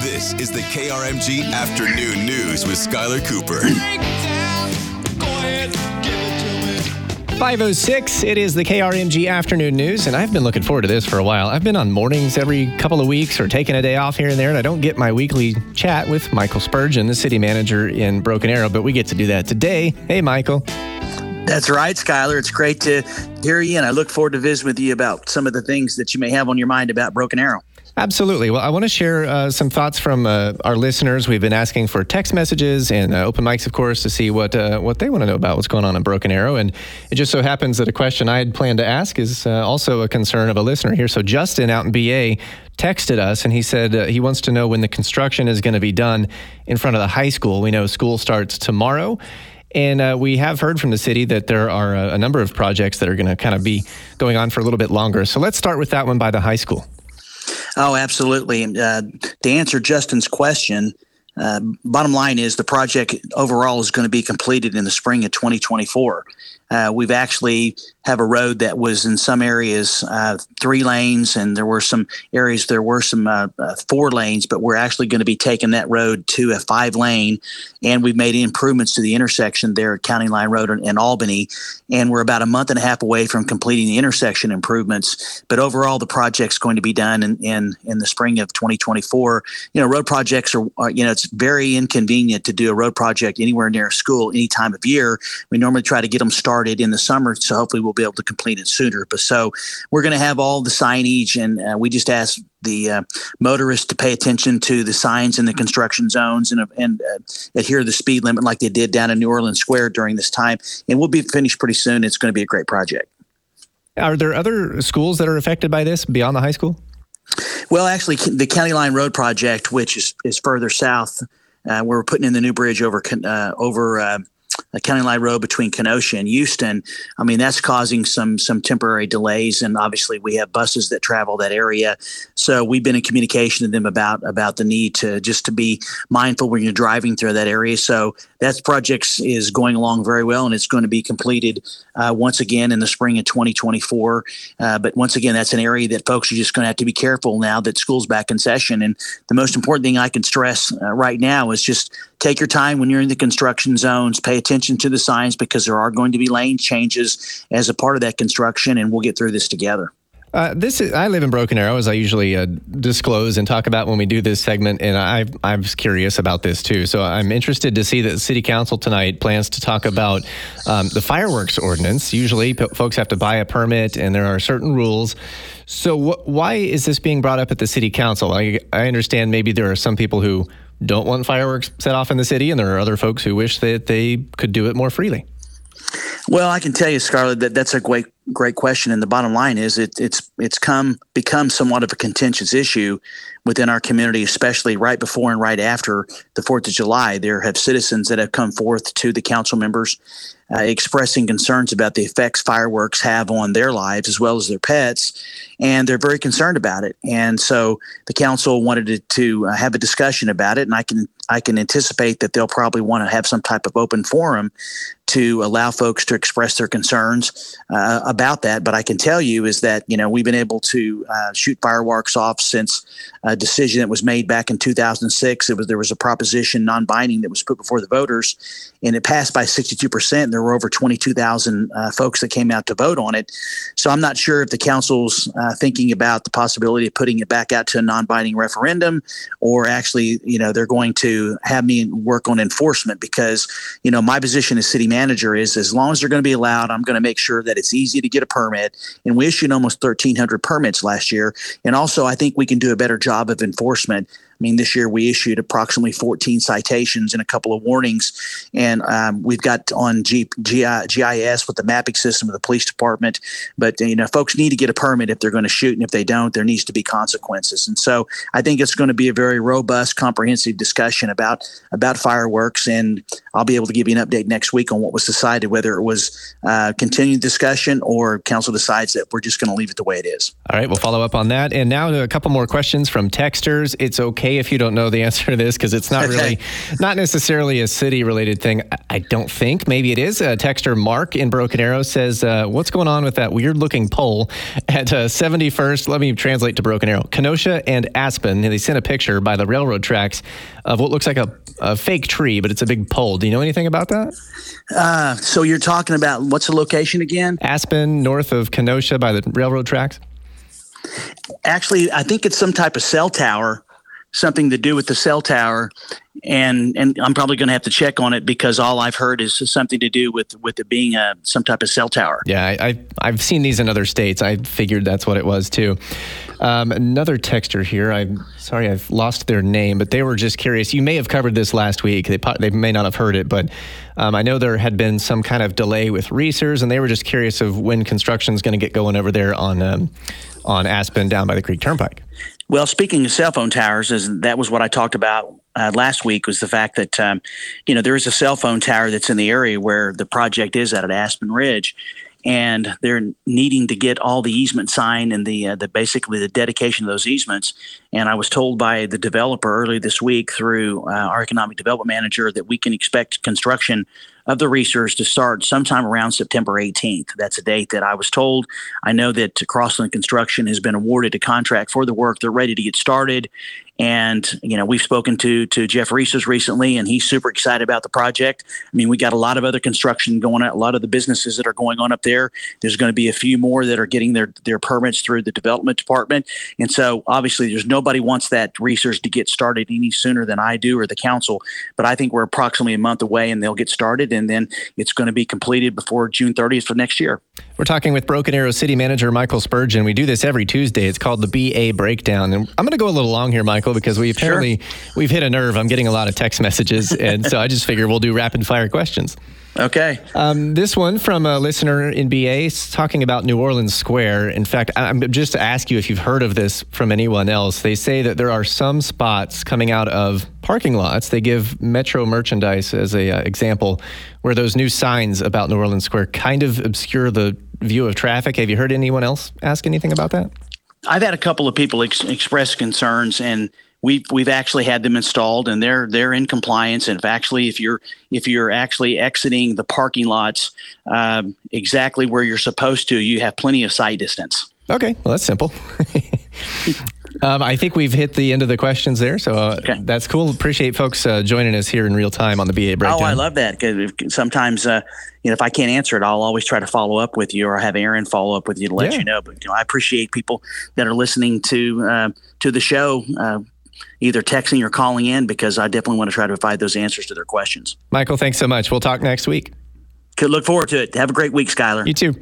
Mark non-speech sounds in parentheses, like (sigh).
This is the KRMG Afternoon News with Skylar Cooper. 506, it is the KRMG Afternoon News, and I've been looking forward to this for a while. I've been on mornings every couple of weeks or taking a day off here and there, and I don't get my weekly chat with Michael Spurgeon, the city manager in Broken Arrow, but we get to do that today. Hey, Michael. That's right, Skylar. It's great to hear you, and I look forward to visiting with you about some of the things that you may have on your mind about Broken Arrow. Absolutely. Well, I want to share uh, some thoughts from uh, our listeners. We've been asking for text messages and uh, open mics, of course, to see what uh, what they want to know about what's going on in Broken Arrow. And it just so happens that a question I had planned to ask is uh, also a concern of a listener here. So Justin out in BA texted us and he said uh, he wants to know when the construction is going to be done in front of the high school. We know school starts tomorrow. And uh, we have heard from the city that there are a, a number of projects that are going to kind of be going on for a little bit longer. So let's start with that one by the high school. Oh, absolutely. Uh, to answer Justin's question, uh, bottom line is the project overall is going to be completed in the spring of 2024. Uh, we've actually have a road that was in some areas uh, three lanes, and there were some areas there were some uh, uh, four lanes, but we're actually going to be taking that road to a five lane, and we've made improvements to the intersection there at County Line Road in, in Albany, and we're about a month and a half away from completing the intersection improvements. But overall, the project's going to be done in in, in the spring of 2024. You know, road projects are, are you know it's very inconvenient to do a road project anywhere near a school any time of year. We normally try to get them started in the summer, so hopefully we'll be able to complete it sooner. But so we're going to have all the signage, and uh, we just ask the uh, motorists to pay attention to the signs in the construction zones and, and uh, adhere to the speed limit like they did down in New Orleans Square during this time. And we'll be finished pretty soon. It's going to be a great project. Are there other schools that are affected by this beyond the high school? Well, actually, the County Line Road project, which is, is further south, uh, we're putting in the new bridge over uh, over uh, County Line Road between Kenosha and Houston. I mean, that's causing some some temporary delays, and obviously we have buses that travel that area. So we've been in communication to them about about the need to just to be mindful when you're driving through that area. So that project is going along very well, and it's going to be completed uh, once again in the spring of 2024. Uh, but once again, that's an area that folks are just going to have to be careful now that school's back in session. And the most important thing I can stress uh, right now is just take your time when you're in the construction zones. Pay attention to the signs because there are going to be lane changes as a part of that construction, and we'll get through this together. Uh, this is, I live in Broken Arrow, as I usually uh, disclose and talk about when we do this segment, and I, I was curious about this too. So I'm interested to see that City Council tonight plans to talk about um, the fireworks ordinance. Usually, p- folks have to buy a permit, and there are certain rules. So wh- why is this being brought up at the City Council? I, I understand maybe there are some people who don't want fireworks set off in the city, and there are other folks who wish that they could do it more freely. Well, I can tell you, Scarlett, that that's a great great question. And the bottom line is, it, it's it's come become somewhat of a contentious issue within our community, especially right before and right after the Fourth of July. There have citizens that have come forth to the council members uh, expressing concerns about the effects fireworks have on their lives as well as their pets, and they're very concerned about it. And so the council wanted to, to uh, have a discussion about it, and I can I can anticipate that they'll probably want to have some type of open forum to allow folks to express their concerns uh, about that. But I can tell you is that you know we've been able to uh, shoot fireworks off since a decision that was made back in 2006. It was there was a proposition non-binding that was put before the voters, and it passed by 62 percent. There were over 22,000 uh, folks that came out to vote on it. So I'm not sure if the council's uh, thinking about the possibility of putting it back out to a non-binding referendum, or actually, you know, they're going to have me work on enforcement because you know my position as city manager manager is as long as they're going to be allowed, I'm going to make sure that it's easy to get a permit. And we issued almost 1,300 permits last year. And also, I think we can do a better job of enforcement mean, this year we issued approximately 14 citations and a couple of warnings, and um, we've got on G, GIS with the mapping system of the police department. But you know, folks need to get a permit if they're going to shoot, and if they don't, there needs to be consequences. And so, I think it's going to be a very robust, comprehensive discussion about about fireworks, and I'll be able to give you an update next week on what was decided, whether it was uh, continued discussion or council decides that we're just going to leave it the way it is. All right, we'll follow up on that. And now a couple more questions from texters. It's okay okay if you don't know the answer to this because it's not really, (laughs) not necessarily a city related thing. I, don't think. Maybe it is. Uh, texter Mark in Broken Arrow says, uh, "What's going on with that weird looking pole at uh, 71st?" Let me translate to Broken Arrow, Kenosha and Aspen. And they sent a picture by the railroad tracks of what looks like a, a fake tree, but it's a big pole. Do you know anything about that? Uh, so you're talking about what's the location again? Aspen, north of Kenosha, by the railroad tracks. Actually, I think it's some type of cell tower, something to do with the cell tower, and and I'm probably going to have to check on it because all I've heard is something to do with with it being a some type of cell tower. Yeah, I, I I've seen these in other states. I figured that's what it was too. Um, another texter here. I'm sorry, I've lost their name, but they were just curious. You may have covered this last week. They they may not have heard it, but um, I know there had been some kind of delay with Reasor's, and they were just curious of when construction is going to get going over there on um, on Aspen down by the Creek Turnpike. Well, speaking of cell phone towers, is that was what I talked about uh, last week was the fact that um, you know there is a cell phone tower that's in the area where the project is at at Aspen Ridge, and they're needing to get all the easement signed and the uh, the basically the dedication of those easements. And I was told by the developer early this week through uh, our economic development manager that we can expect construction of the research to start sometime around September 18th. That's a date that I was told. I know that Crossland Construction has been awarded a contract for the work. They're ready to get started. And you know, we've spoken to to Jeff Reasor's recently, and he's super excited about the project. I mean, we got a lot of other construction going on, a lot of the businesses that are going on up there. There's going to be a few more that are getting their their permits through the development department, and so obviously, there's nobody wants that research to get started any sooner than I do or the council. But I think we're approximately a month away, and they'll get started, and then it's going to be completed before June 30th for next year. We're talking with Broken Arrow City Manager Michael Spurgeon. We do this every Tuesday. It's called the BA Breakdown, and I'm going to go a little long here, Michael because we apparently sure. we've hit a nerve. I'm getting a lot of text messages, and so I just figure we'll do rapid fire questions. Okay. Um, this one from a listener in BA talking about New Orleans Square. In fact, I'm just to ask you if you've heard of this from anyone else. They say that there are some spots coming out of parking lots. They give Metro merchandise as a uh, example, where those new signs about New Orleans Square kind of obscure the view of traffic. Have you heard anyone else ask anything about that? I've had a couple of people ex- express concerns and we've we've actually had them installed and they're they're in compliance and if actually if you're if you're actually exiting the parking lots um, exactly where you're supposed to you have plenty of sight distance okay well that's simple (laughs) um, I think we've hit the end of the questions there, so uh, okay. that's cool. Appreciate folks uh, joining us here in real time on the BA breakdown. Oh, I love that because sometimes uh, you know if I can't answer it, I'll always try to follow up with you or have Aaron follow up with you to let yeah. you know. But you know, I appreciate people that are listening to uh, to the show uh, either texting or calling in because I definitely want to try to provide those answers to their questions. Michael, thanks so much. We'll talk next week. Could look forward to it. Have a great week, Skylar. You too.